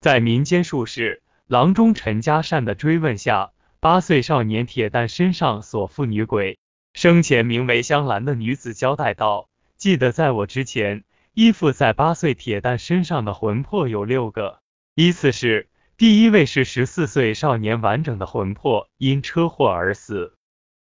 在民间术士郎中陈家善的追问下，八岁少年铁蛋身上所附女鬼，生前名为香兰的女子交代道：“记得在我之前，依附在八岁铁蛋身上的魂魄有六个，依次是：第一位是十四岁少年完整的魂魄，因车祸而死；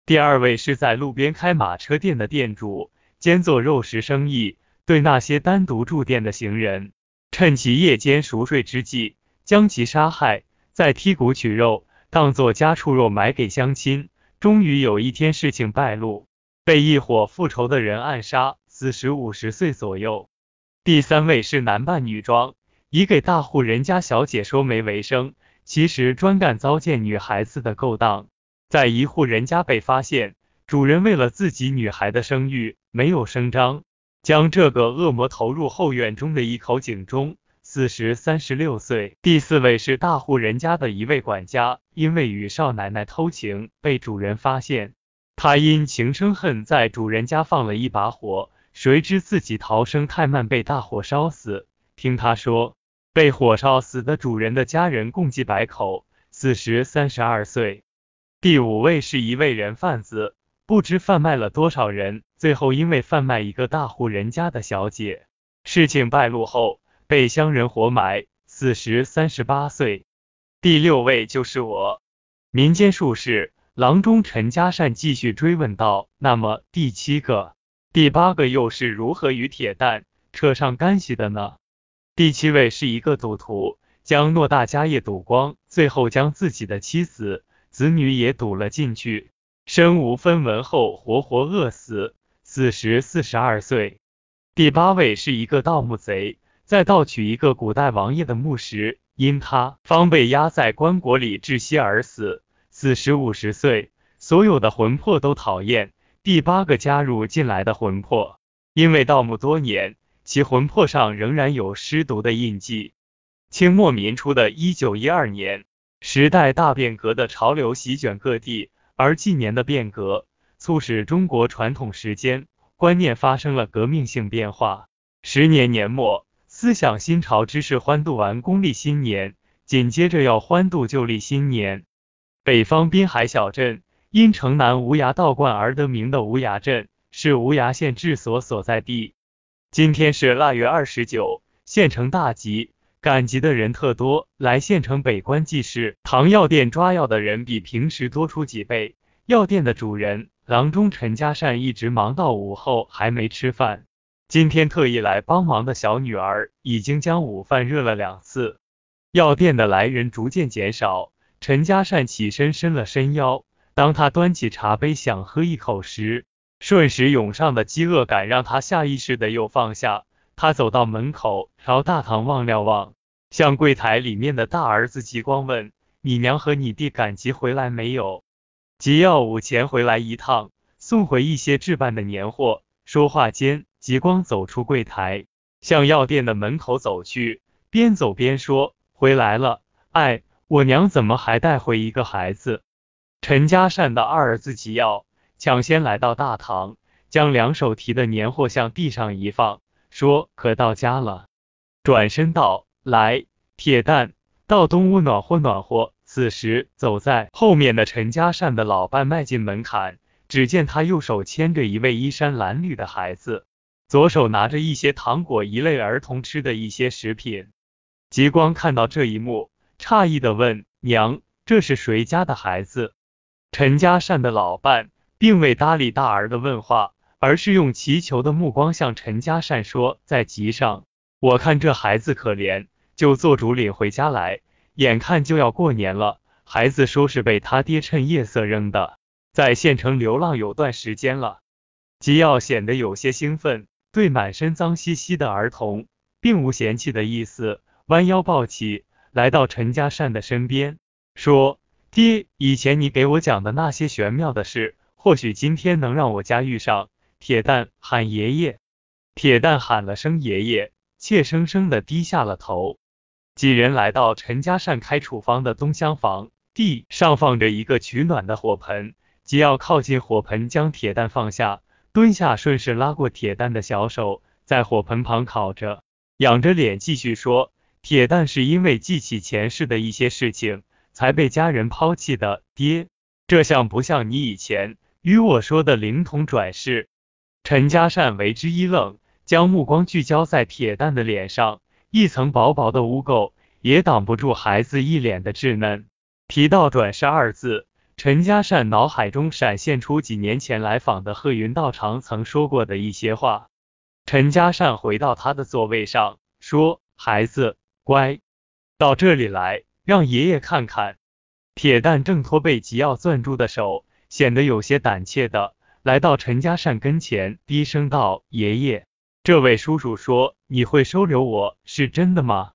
第二位是在路边开马车店的店主，兼做肉食生意，对那些单独住店的行人。”趁其夜间熟睡之际，将其杀害，再剔骨取肉，当做家畜肉埋给乡亲。终于有一天事情败露，被一伙复仇的人暗杀，死时五十岁左右。第三位是男扮女装，以给大户人家小姐说媒为生，其实专干糟践女孩子的勾当。在一户人家被发现，主人为了自己女孩的声誉，没有声张。将这个恶魔投入后院中的一口井中，死时三十六岁。第四位是大户人家的一位管家，因为与少奶奶偷情，被主人发现。他因情生恨，在主人家放了一把火，谁知自己逃生太慢，被大火烧死。听他说，被火烧死的主人的家人共计百口，死时三十二岁。第五位是一位人贩子。不知贩卖了多少人，最后因为贩卖一个大户人家的小姐，事情败露后被乡人活埋，死时三十八岁。第六位就是我。民间术士郎中陈家善继续追问道：“那么第七个、第八个又是如何与铁蛋扯上干系的呢？”第七位是一个赌徒，将偌大家业赌光，最后将自己的妻子、子女也赌了进去。身无分文后活活饿死，死时四十二岁。第八位是一个盗墓贼，在盗取一个古代王爷的墓时，因他方被压在棺椁里窒息而死，死时五十岁。所有的魂魄都讨厌第八个加入进来的魂魄，因为盗墓多年，其魂魄上仍然有尸毒的印记。清末民初的一九一二年，时代大变革的潮流席卷各地。而近年的变革，促使中国传统时间观念发生了革命性变化。十年年末，思想新潮之士欢度完公历新年，紧接着要欢度旧历新年。北方滨海小镇因城南无涯道观而得名的无涯镇，是无涯县治所所在地。今天是腊月二十九，县城大吉。赶集的人特多，来县城北关祭事。唐药店抓药的人比平时多出几倍。药店的主人郎中陈家善一直忙到午后还没吃饭。今天特意来帮忙的小女儿已经将午饭热了两次。药店的来人逐渐减少。陈家善起身伸了伸腰，当他端起茶杯想喝一口时，瞬时涌上的饥饿感让他下意识的又放下。他走到门口，朝大堂望了望，向柜台里面的大儿子吉光问：“你娘和你弟赶集回来没有？”吉要午前回来一趟，送回一些置办的年货。说话间，吉光走出柜台，向药店的门口走去，边走边说：“回来了，哎，我娘怎么还带回一个孩子？”陈家善的二儿子吉耀抢先来到大堂，将两手提的年货向地上一放。说可到家了，转身道来，铁蛋到东屋暖和暖和。此时走在后面的陈家善的老伴迈进门槛，只见他右手牵着一位衣衫褴褛的孩子，左手拿着一些糖果一类儿童吃的一些食品。吉光看到这一幕，诧异的问娘：“这是谁家的孩子？”陈家善的老伴并未搭理大儿的问话。而是用祈求的目光向陈家善说：“在集上，我看这孩子可怜，就做主领回家来。眼看就要过年了，孩子说是被他爹趁夜色扔的，在县城流浪有段时间了。”吉耀显得有些兴奋，对满身脏兮兮的儿童并无嫌弃的意思，弯腰抱起来到陈家善的身边，说：“爹，以前你给我讲的那些玄妙的事，或许今天能让我家遇上。”铁蛋喊爷爷，铁蛋喊了声爷爷，怯生生的低下了头。几人来到陈家善开处方的东厢房，地上放着一个取暖的火盆，吉要靠近火盆，将铁蛋放下，蹲下，顺势拉过铁蛋的小手，在火盆旁烤着，仰着脸继续说：“铁蛋是因为记起前世的一些事情，才被家人抛弃的。爹，这像不像你以前与我说的灵童转世？陈家善为之一愣，将目光聚焦在铁蛋的脸上，一层薄薄的污垢也挡不住孩子一脸的稚嫩。提到转世二字，陈家善脑海中闪现出几年前来访的贺云道长曾说过的一些话。陈家善回到他的座位上，说：“孩子，乖，到这里来，让爷爷看看。”铁蛋挣脱被吉奥攥住的手，显得有些胆怯的。来到陈家善跟前，低声道：“爷爷，这位叔叔说你会收留我，是真的吗？”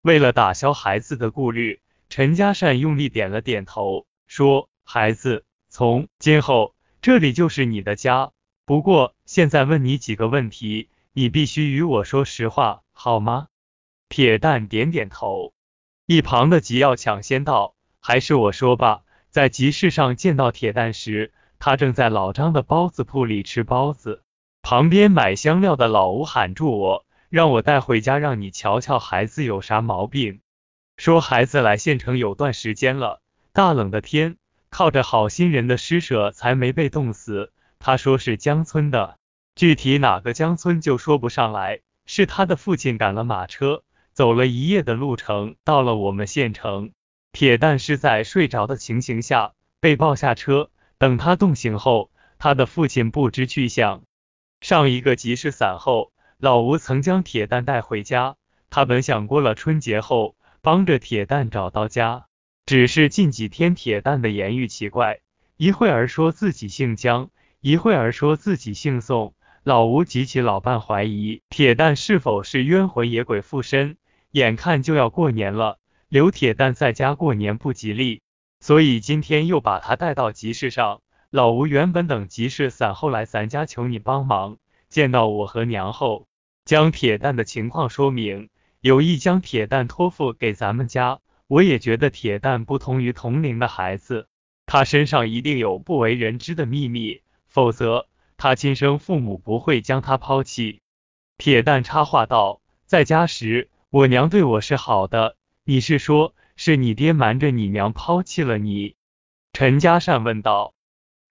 为了打消孩子的顾虑，陈家善用力点了点头，说：“孩子，从今后这里就是你的家。不过现在问你几个问题，你必须与我说实话，好吗？”铁蛋点点头。一旁的吉耀抢先道：“还是我说吧。”在集市上见到铁蛋时。他正在老张的包子铺里吃包子，旁边买香料的老吴喊住我，让我带回家，让你瞧瞧孩子有啥毛病。说孩子来县城有段时间了，大冷的天，靠着好心人的施舍才没被冻死。他说是江村的，具体哪个江村就说不上来。是他的父亲赶了马车，走了一夜的路程，到了我们县城。铁蛋是在睡着的情形下被抱下车。等他冻醒后，他的父亲不知去向。上一个集市散后，老吴曾将铁蛋带回家。他本想过了春节后帮着铁蛋找到家，只是近几天铁蛋的言语奇怪，一会儿说自己姓姜，一会儿说自己姓宋。老吴及其老伴怀疑铁蛋是否是冤魂野鬼附身。眼看就要过年了，留铁蛋在家过年不吉利。所以今天又把他带到集市上。老吴原本等集市散后来咱家求你帮忙，见到我和娘后，将铁蛋的情况说明，有意将铁蛋托付给咱们家。我也觉得铁蛋不同于同龄的孩子，他身上一定有不为人知的秘密，否则他亲生父母不会将他抛弃。铁蛋插话道：“在家时，我娘对我是好的，你是说？”是你爹瞒着你娘抛弃了你？陈家善问道。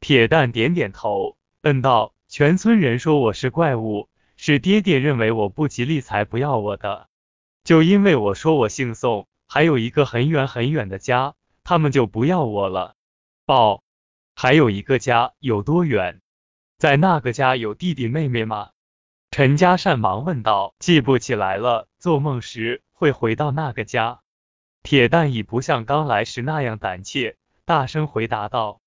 铁蛋点点头，问道：“全村人说我是怪物，是爹爹认为我不吉利才不要我的。就因为我说我姓宋，还有一个很远很远的家，他们就不要我了。”报，还有一个家有多远？在那个家有弟弟妹妹吗？陈家善忙问道：“记不起来了，做梦时会回到那个家。”铁蛋已不像刚来时那样胆怯，大声回答道。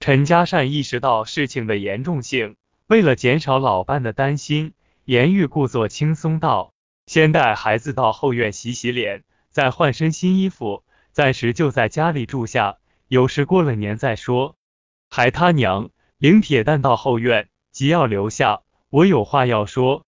陈家善意识到事情的严重性，为了减少老伴的担心，言语故作轻松道：“先带孩子到后院洗洗脸，再换身新衣服，暂时就在家里住下，有事过了年再说。”还他娘，领铁蛋到后院，即要留下，我有话要说。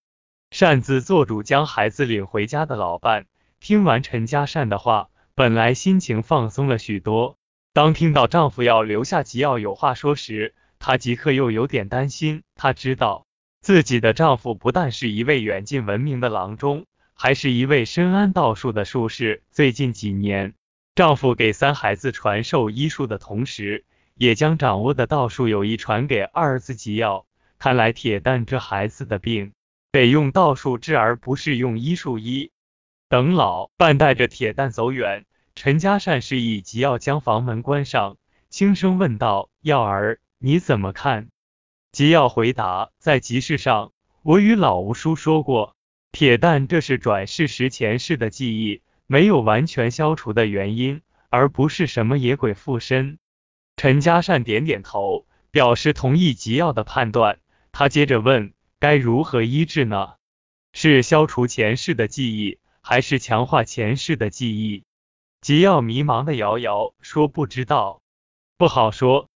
擅自做主将孩子领回家的老伴，听完陈家善的话。本来心情放松了许多，当听到丈夫要留下，即要有话说时，她即刻又有点担心。她知道自己的丈夫不但是一位远近闻名的郎中，还是一位深谙道术的术士。最近几年，丈夫给三孩子传授医术的同时，也将掌握的道术有意传给二儿子吉耀。看来铁蛋这孩子的病得用道术治，而不是用医术医。等老伴带着铁蛋走远。陈家善示意即要将房门关上，轻声问道：“耀儿，你怎么看？”即要回答：“在集市上，我与老吴叔说过，铁蛋这是转世时前世的记忆没有完全消除的原因，而不是什么野鬼附身。”陈家善点点头，表示同意吉耀的判断。他接着问：“该如何医治呢？是消除前世的记忆，还是强化前世的记忆？”吉耀迷茫的摇摇说：“不知道，不好说。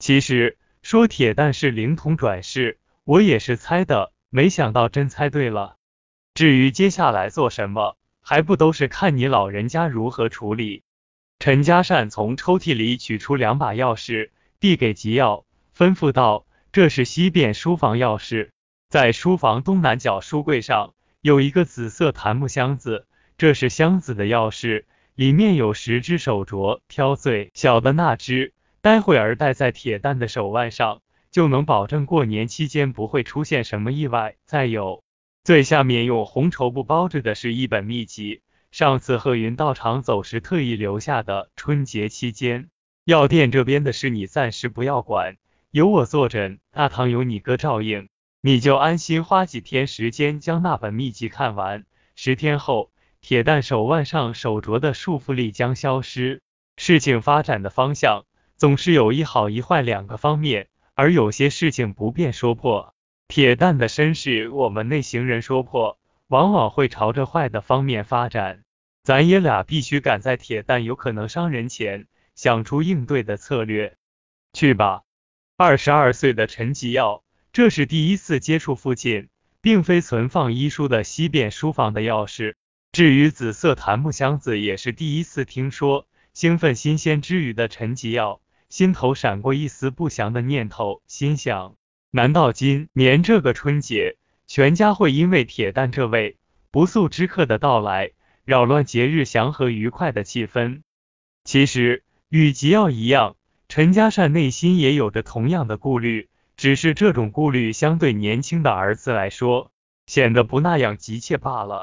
其实说铁蛋是灵童转世，我也是猜的，没想到真猜对了。至于接下来做什么，还不都是看你老人家如何处理。”陈家善从抽屉里取出两把钥匙，递给吉耀，吩咐道：“这是西便书房钥匙，在书房东南角书柜上有一个紫色檀木箱子。”这是箱子的钥匙，里面有十只手镯，挑最小的那只，待会儿戴在铁蛋的手腕上，就能保证过年期间不会出现什么意外。再有，最下面用红绸布包着的是一本秘籍，上次贺云到场走时特意留下的。春节期间，药店这边的事你暂时不要管，有我坐诊，大堂有你哥照应。你就安心花几天时间将那本秘籍看完，十天后，铁蛋手腕上手镯的束缚力将消失。事情发展的方向总是有一好一坏两个方面，而有些事情不便说破。铁蛋的身世，我们内行人说破，往往会朝着坏的方面发展。咱爷俩必须赶在铁蛋有可能伤人前，想出应对的策略。去吧。二十二岁的陈吉耀。这是第一次接触父亲，并非存放医书的西边书房的钥匙。至于紫色檀木箱子，也是第一次听说。兴奋新鲜之余的陈吉耀，心头闪过一丝不祥的念头，心想：难道今年这个春节，全家会因为铁蛋这位不速之客的到来，扰乱节日祥和愉快的气氛？其实与吉耀一样，陈家善内心也有着同样的顾虑。只是这种顾虑相对年轻的儿子来说，显得不那样急切罢了。